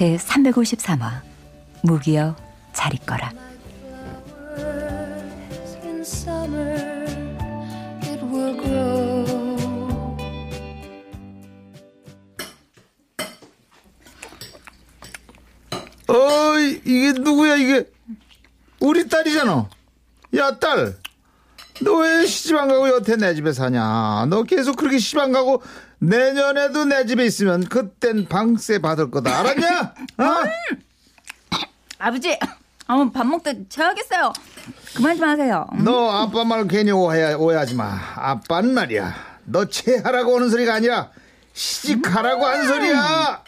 제 353화 무기여 잘 있거라. 어이 이게 누구야 이게? 우리 딸이잖아. 야 딸 너 왜 시집 안 가고 여태 내 집에 사냐? 너 계속 그렇게 시집 안 가고 내년에도 내 집에 있으면 그땐 방세 받을 거다. 알았냐? 어? 아버지, 어, 밥 먹다 자야겠어요. 그만 좀 하세요. 너 아빠 말 괜히 오해, 오해하지 마. 아빠는 말이야. 너 체하라고 오는 소리가 아니라 시집가라고 한 소리야.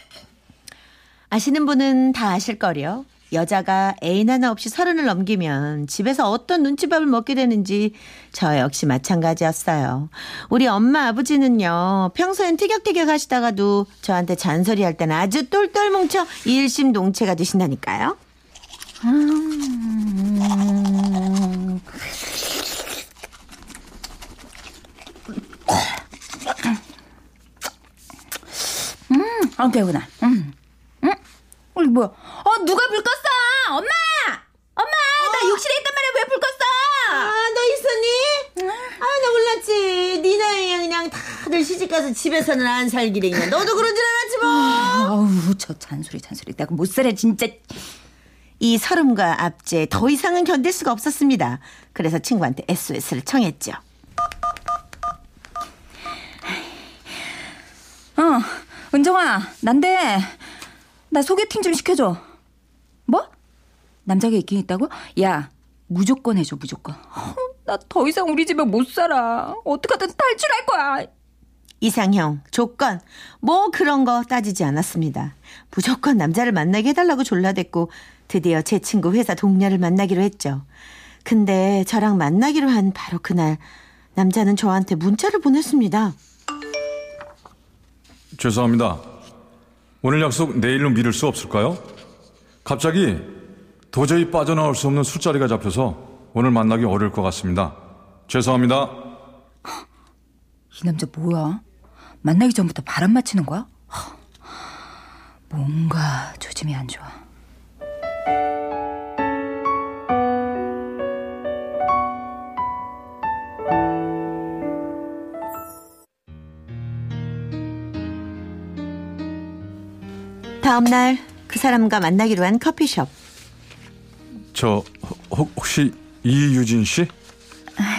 아시는 분은 다 아실 거요. 여자가 애인 하나 없이 서른을 넘기면 집에서 어떤 눈치밥을 먹게 되는지 저 역시 마찬가지였어요. 우리 엄마 아버지는요, 평소엔 티격태격 하시다가도 저한테 잔소리 할 때는 아주 똘똘 뭉쳐 일심동체가 되신다니까요. 아, 배구나. 음. 음? 어, 이거 뭐야? 어, 누가 불 껐어? 엄마! 엄마! 나 욕실에 있단 말이야. 왜 불 껐어? 아, 너 있었니? 아, 나 몰랐지. 니나야 그냥 다들 시집가서 집에서는 안 살기래. 그냥 너도 그런 줄 알았지 뭐. 아우, 저 잔소리, 잔소리. 내가 못 살아, 진짜. 이 서름과 압제 더 이상은 견딜 수가 없었습니다. 그래서 친구한테 SOS를 청했죠. 어, 은정아, 난데, 나 소개팅 좀 시켜줘. 뭐? 남자가 있긴 있다고? 야, 무조건 해줘, 무조건. 어, 나더 이상 우리 집에 못 살아. 어떡하든 탈출할 거야. 이상형, 조건, 뭐 그런 거 따지지 않았습니다. 무조건 남자를 만나게 해달라고 졸라댔고 드디어 제 친구 회사 동료를 만나기로 했죠. 근데 저랑 만나기로 한 바로 그날 남자는 저한테 문자를 보냈습니다. 죄송합니다. 오늘 약속 내일로 미룰 수 없을까요? 갑자기 도저히 빠져나올 수 없는 술자리가 잡혀서 오늘 만나기 어려울 것 같습니다. 죄송합니다. 이 남자 뭐야? 만나기 전부터 바람 맞히는 거야? 하, 뭔가 조짐이 안 좋아. 다음 날 그 사람과 만나기로 한 커피숍. 저 혹, 혹시 이유진 씨?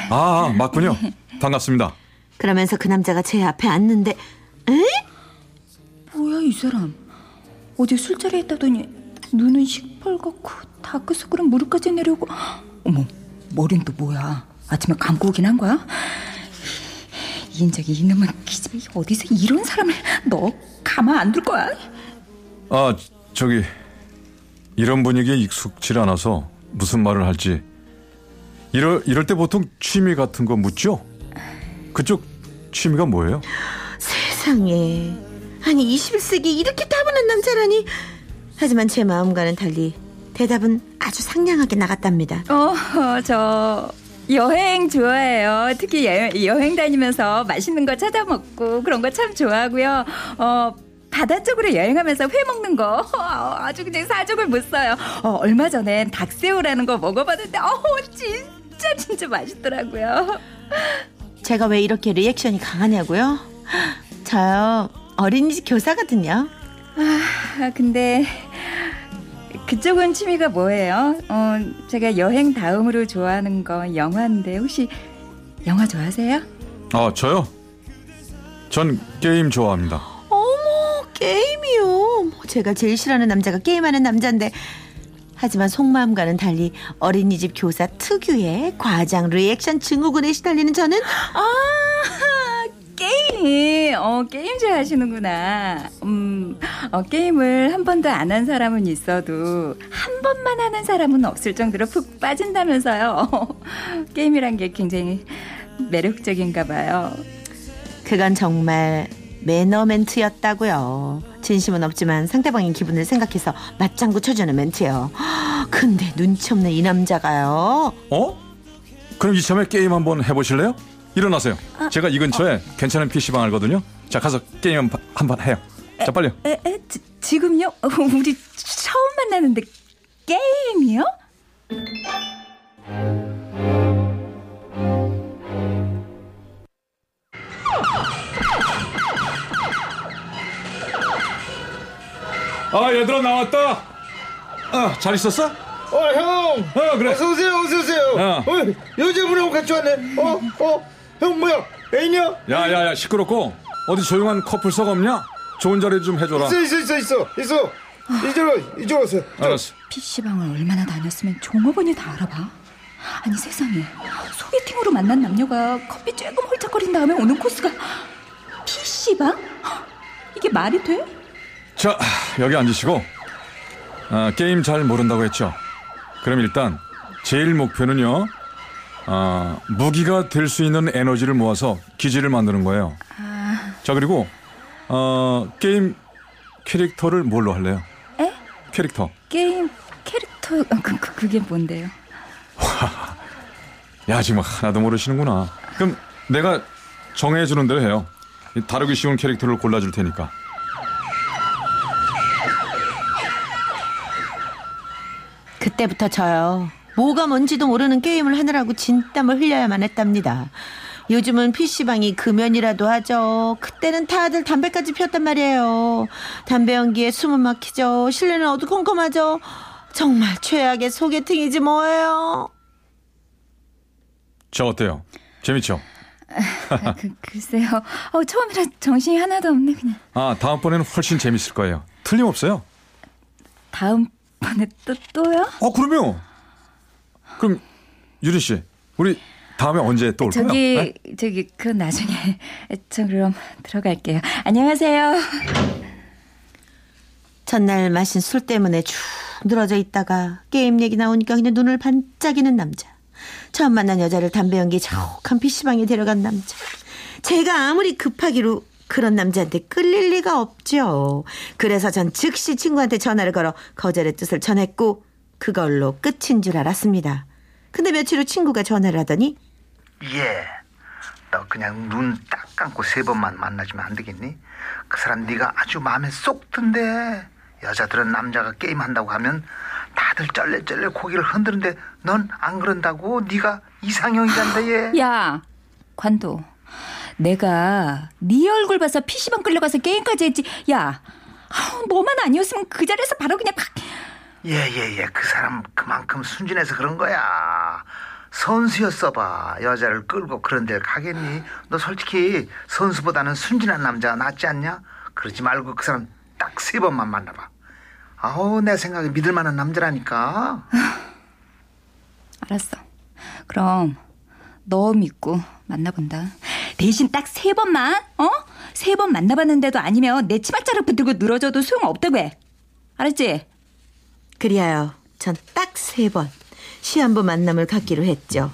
아, 맞군요. 반갑습니다. 그러면서 그 남자가 제 앞에 앉는데 에? 뭐야 이 사람? 어제 술자리에 있다더니 눈은 시뻘겋고 다크서클은 무릎까지 내려오고 어머 머리는 또 뭐야? 아침에 감고 오긴 한 거야? 이인적이 이놈은 기집애 어디서 이런 사람을 너 가만 안 둘 거야? 아, 저기 이런 분위기에 익숙치 않아서 무슨 말을 할지 이럴 이럴 때 보통 취미 같은 거 묻죠? 그쪽 취미가 뭐예요? 세상에 아니 21세기 이렇게 따분한 남자라니 하지만 제 마음과는 달리 대답은 아주 상냥하게 나갔답니다. 어, 저 여행 좋아해요. 특히 여, 여행 다니면서 맛있는 거 찾아 먹고 그런 거 참 좋아하고요. 어, 바다 쪽으로 여행하면서 회 먹는 거 어, 아주 그냥 사족을 못 써요. 어, 얼마 전엔 닭새우라는 거 먹어봤는데 어, 진짜 진짜 맛있더라고요. 제가 왜 이렇게 리액션이 강하냐고요? 저요 어린이집 교사거든요. 아, 근데 그쪽은 취미가 뭐예요? 어, 제가 여행 다음으로 좋아하는 건 영화인데 혹시 영화 좋아하세요? 아, 저요? 전 게임 좋아합니다. 게임이요. 뭐 제가 제일 싫어하는 남자가 게임하는 남자인데 하지만 속마음과는 달리 어린이집 교사 특유의 과장 리액션 증후군에 시달리는 저는 아 게임 어 게임 좋아하시는구나 음 게임 어, 게임을 한 번도 안 한 사람은 있어도 한 번만 하는 사람은 없을 정도로 푹 빠진다면서요. 게임이란 게 굉장히 매력적인가 봐요. 그건 정말 매너 멘트였다고요. 진심은 없지만 상대방의 기분을 생각해서 맞장구 쳐주는 멘트요. 근데 눈치 없는 이 남자가요. 어? 그럼 이참에 게임 한번 해보실래요? 일어나세요. 제가 이 근처에 괜찮은 PC방 알거든요. 자, 가서 게임 한 판- 한판 해요. 자, 빨리요. 에, 에, 지, 지금요? 어, 우리 처음 만나는데 게임이요? 아, 얘들아, 나왔다. 아, 잘 있었어? 어, 형! 어, 그래. 어서 오세요, 어서 오세요. 어. 어, 여자분하고 같이 왔네. 어, 어, 형, 뭐야? 애인이야? 야, 야, 야, 시끄럽고. 어디 조용한 커플석 없냐? 좋은 자리 좀 해줘라. 있어, 있어, 있어, 있어. 있어. 이쪽으로, 이쪽으로 오세요. 저, 알았어. PC방을 얼마나 다녔으면 종업원이 다 알아봐? 아니 세상에 소개팅으로 만난 남녀가 커피 조금 홀짝거린 다음에 오는 코스가 PC방? 이게 말이 돼? 자, 여기 앉으시고. 아, 게임 잘 모른다고 했죠? 그럼 일단, 제일 목표는요, 아, 무기가 될 수 있는 에너지를 모아서 기지를 만드는 거예요. 자, 그리고, 어, 게임 캐릭터를 뭘로 할래요? 에? 캐릭터. 게임 캐릭터 어, 그, 그, 그게 뭔데요? 야, 지금 하나도 모르시는구나. 그럼 내가 정해주는 대로 해요. 이 다루기 쉬운 캐릭터를 골라줄 테니까. 그때부터 저요. 뭐가 뭔지도 모르는 게임을 하느라고 진땀을 흘려야만 했답니다. 요즘은 PC방이 금연이라도 하죠. 그때는 다들 담배까지 피웠단 말이에요. 담배 연기에 숨은 막히죠. 실내는 어두컴컴하죠. 정말 최악의 소개팅이지 뭐예요. 자, 어때요? 재밌죠? 아, 그, 글쎄요 어, 처음이라 정신이 하나도 없네 그냥 아, 다음번에는 훨씬 재밌을 거예요. 틀림없어요. 다음 번에 또 또요? 어, 그럼요. 그럼 유린 씨, 우리 다음에 언제 또 올까요? 저기 네? 저기 그 나중에 저 그럼 들어갈게요 안녕하세요 전날 마신 술 때문에 쭉 늘어져 있다가 게임 얘기 나오니까 그냥 눈을 반짝이는 남자. 처음 만난 여자를 담배 연기 자욱한 PC방에 데려간 남자. 제가 아무리 급하기로 그런 남자한테 끌릴 리가 없죠. 그래서 전 즉시 친구한테 전화를 걸어 거절의 뜻을 전했고 그걸로 끝인 줄 알았습니다. 근데 며칠 후 친구가 전화를 하더니 예. 너 그냥 눈 딱 감고 세 번만 만나주면 안 되겠니? 그 사람 네가 아주 마음에 쏙 든대. 여자들은 남자가 게임한다고 하면 다들 쩔레쩔레 고개를 흔드는데 넌 안 그런다고? 네가 이상형이란다 얘. 야 관도 내가 네 얼굴 봐서 PC방 끌려가서 게임까지 했지 야 아우, 너만 아니었으면 그 자리에서 바로 그냥 팍 예 예 예. 그 사람 그만큼 순진해서 그런 거야. 선수였어 봐. 여자를 끌고 그런 데를 가겠니? 너 솔직히 선수보다는 순진한 남자가 낫지 않냐? 그러지 말고 그 사람 딱 세 번만 만나봐. 아우 내 생각에 믿을 만한 남자라니까. 알았어 그럼 너 믿고 만나본다 대신 딱 세 번만 어? 세 번 만나봤는데도 아니면 내 치맛자락 붙들고 늘어져도 소용없다고 해 알았지? 그리하여 전 딱 세 번 시한부 만남을 갖기로 했죠.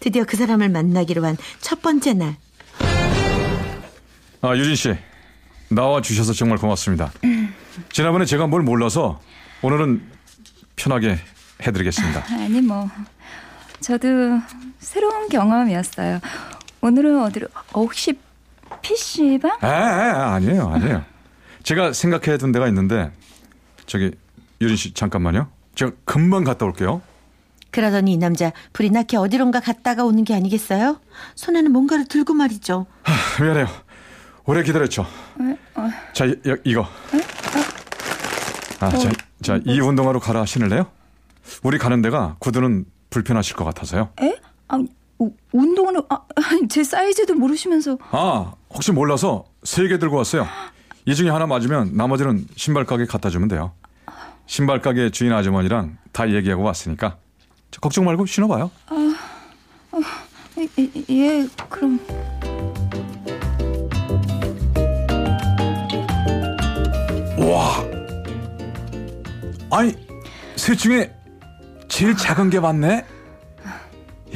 드디어 그 사람을 만나기로 한 첫 번째 날. 아, 유진 씨. 나와 주셔서 정말 고맙습니다. 지난번에 제가 뭘 몰라서 오늘은 편하게 해드리겠습니다. 아니 뭐 저도 새로운 경험이었어요. 오늘은 어디로 어, 혹시 PC방? 아, 아, 아니에요, 아니에요. 제가 생각해 둔 데가 있는데 저기 유진 씨 잠깐만요. 제가 금방 갔다 올게요. 그러더니 이 남자 불이 나게 어디론가 갔다가 오는 게 아니겠어요? 손에는 뭔가를 들고 말이죠. 하, 미안해요. 오래 기다렸죠. 자, 이, 이- 이거. 아, 자, 자, 이 운동화로 갈아 신을래요? 우리 가는 데가 구두는 불편하실 것 같아서요. 에? 아, 우- 운동을 아, 아니, 제 사이즈도 모르시면서 아, 혹시 몰라서 세 개 들고 왔어요. 이 중에 하나 맞으면 나머지는 신발 가게 갖다 주면 돼요. 신발 가게 주인 아주머니랑 다 얘기하고 왔으니까 저 걱정 말고 신어봐요. 예, 예, 예 그럼 오, 와. 아니, 셋 중에 제일 작은 게 맞네?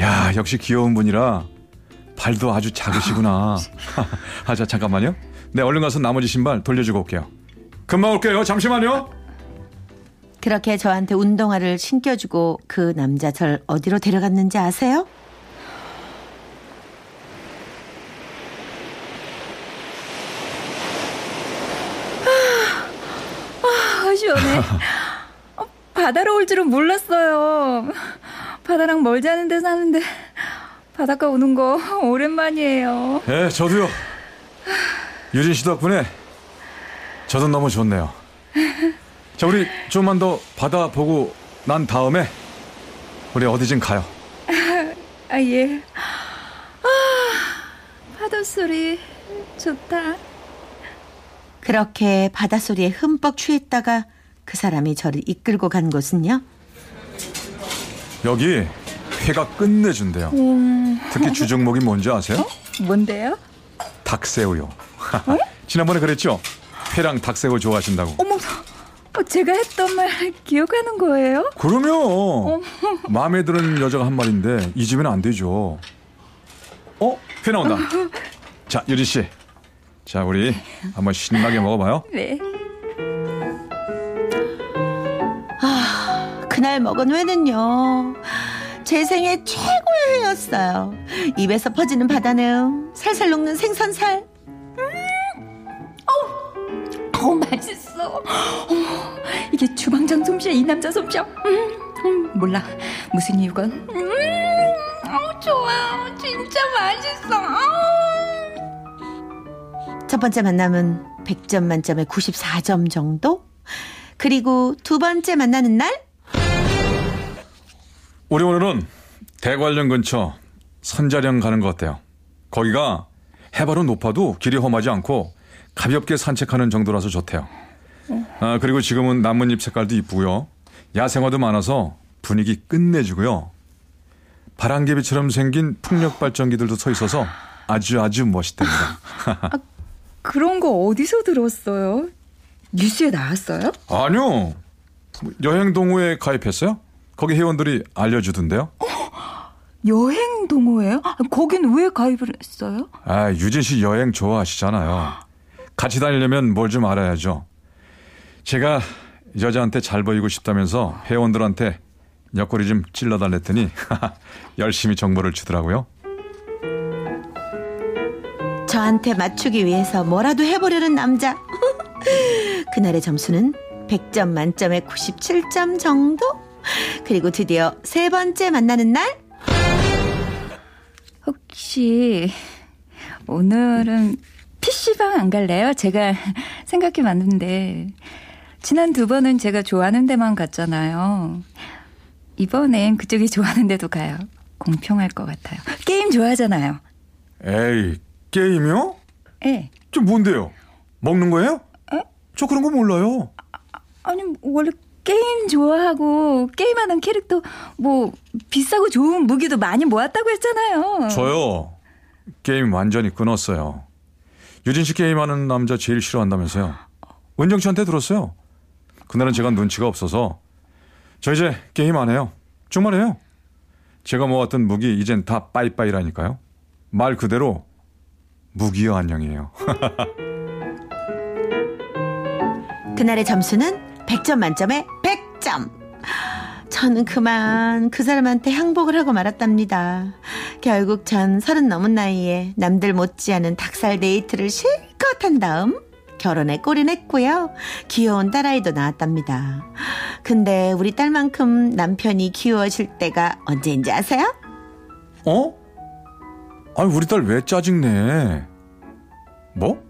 야, 역시 귀여운 분이라 발도 아주 작으시구나. 아, 자, 잠깐만요. 네, 얼른 가서 나머지 신발 돌려주고 올게요. 금방 올게요. 잠시만요. 그렇게 저한테 운동화를 신겨주고 그 남자 절 어디로 데려갔는지 아세요? 아, 시원해. 어, 바다로 올 줄은 몰랐어요. 바다랑 멀지 않은 데 사는데 바닷가 오는 거 오랜만이에요. 예, 저도요. 유진 씨 덕분에 저도 너무 좋네요. 자, 우리 좀만 더 바다 보고 난 다음에 우리 어디 좀 가요. 아, 예. 아, 파도 소리 좋다. 그렇게 바닷소리에 흠뻑 취했다가 그 사람이 저를 이끌고 간 곳은요? 여기 회가 끝내준대요. 특히 주종목이 뭔지 아세요? 뭔데요? 닭새우요. 지난번에 그랬죠? 회랑 닭새우 좋아하신다고. 어머, 어, 제가 했던 말 기억하는 거예요? 그러면 마음에 드는 여자가 한 말인데 이 집에는 안 되죠. 어? 회 나온다. 자, 유리 씨. 자, 우리 한번 신나게 먹어봐요. 네. 그날 먹은 회는요. 제 생애 최고의 회였어요. 입에서 퍼지는 바다는 살살 녹는 생선살. 어우, 맛있어. 어머, 이게 주방장 솜씨야, 이 남자 솜씨야. 음, 음, 몰라. 무슨 이유건. 음, 어우, 좋아. 진짜 맛있어. 아우. 첫 번째 만남은 100점 만점에 94점 정도? 그리고 두 번째 만나는 날? 우리 오늘은 대관령 근처 선자령 가는 거 어때요? 거기가 해발은 높아도 길이 험하지 않고 가볍게 산책하는 정도라서 좋대요. 아, 그리고 지금은 나뭇잎 색깔도 이쁘고요. 야생화도 많아서 분위기 끝내주고요. 바람개비처럼 생긴 풍력 발전기들도 서 있어서 아주 아주 멋있답니다. 그런 거 어디서 들었어요? 뉴스에 나왔어요? 아니요. 여행 동호회 가입했어요? 거기 회원들이 알려주던데요. 여행 동호회요? 아, 거긴 왜 가입을 했어요? 아, 유진 씨 여행 좋아하시잖아요. 같이 다니려면 뭘 좀 알아야죠. 제가 여자한테 잘 보이고 싶다면서 회원들한테 옆구리 좀 찔러달랬더니 열심히 정보를 주더라고요. 저한테 맞추기 위해서 뭐라도 해보려는 남자. 그날의 점수는 100점 만점에 97점 정도? 그리고 드디어 세 번째 만나는 날? 혹시 오늘은 PC방 안 갈래요? 제가 생각해 봤는데 지난 두 번은 제가 좋아하는 데만 갔잖아요. 이번엔 그쪽이 좋아하는 데도 가요. 공평할 것 같아요. 게임 좋아하잖아요. 에이, 게임이요? 예. 저 뭔데요? 먹는 거예요? 저 그런 거 몰라요. 아니 원래 게임 좋아하고 게임하는 캐릭터 뭐 비싸고 좋은 무기도 많이 모았다고 했잖아요. 저요. 게임 완전히 끊었어요. 유진 씨 게임하는 남자 제일 싫어한다면서요. 은정 씨한테 들었어요. 그날은 제가 눈치가 없어서 저 이제 게임 안 해요. 정말 해요. 제가 모았던 무기 이젠 다 빠이빠이라니까요. 말 그대로 무기여 안녕이에요. 그날의 점수는 100점 만점에 100점. 저는 그만 그 사람한테 항복을 하고 말았답니다. 결국 전 서른 넘은 나이에 남들 못지않은 닭살 데이트를 실컷 한 다음 결혼에 꼴이냈고요. 귀여운 딸아이도 낳았답니다. 근데 우리 딸만큼 남편이 귀여워질 때가 언제인지 아세요? 어? 아니 우리 딸 왜 짜증내? 뭐?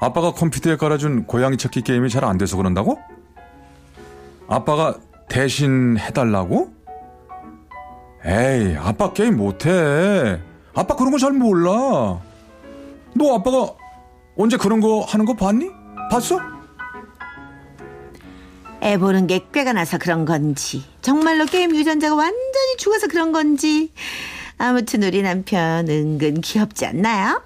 아빠가 컴퓨터에 깔아준 고양이 찾기 게임이 잘 안 돼서 그런다고? 아빠가 대신 해달라고? 에이, 아빠 게임 못해. 아빠 그런 거 잘 몰라. 너 아빠가 언제 그런 거 하는 거 봤니? 봤어? 애 보는 게 꾀가 나서 그런 건지 정말로 게임 유전자가 완전히 죽어서 그런 건지 아무튼 우리 남편 은근 귀엽지 않나요?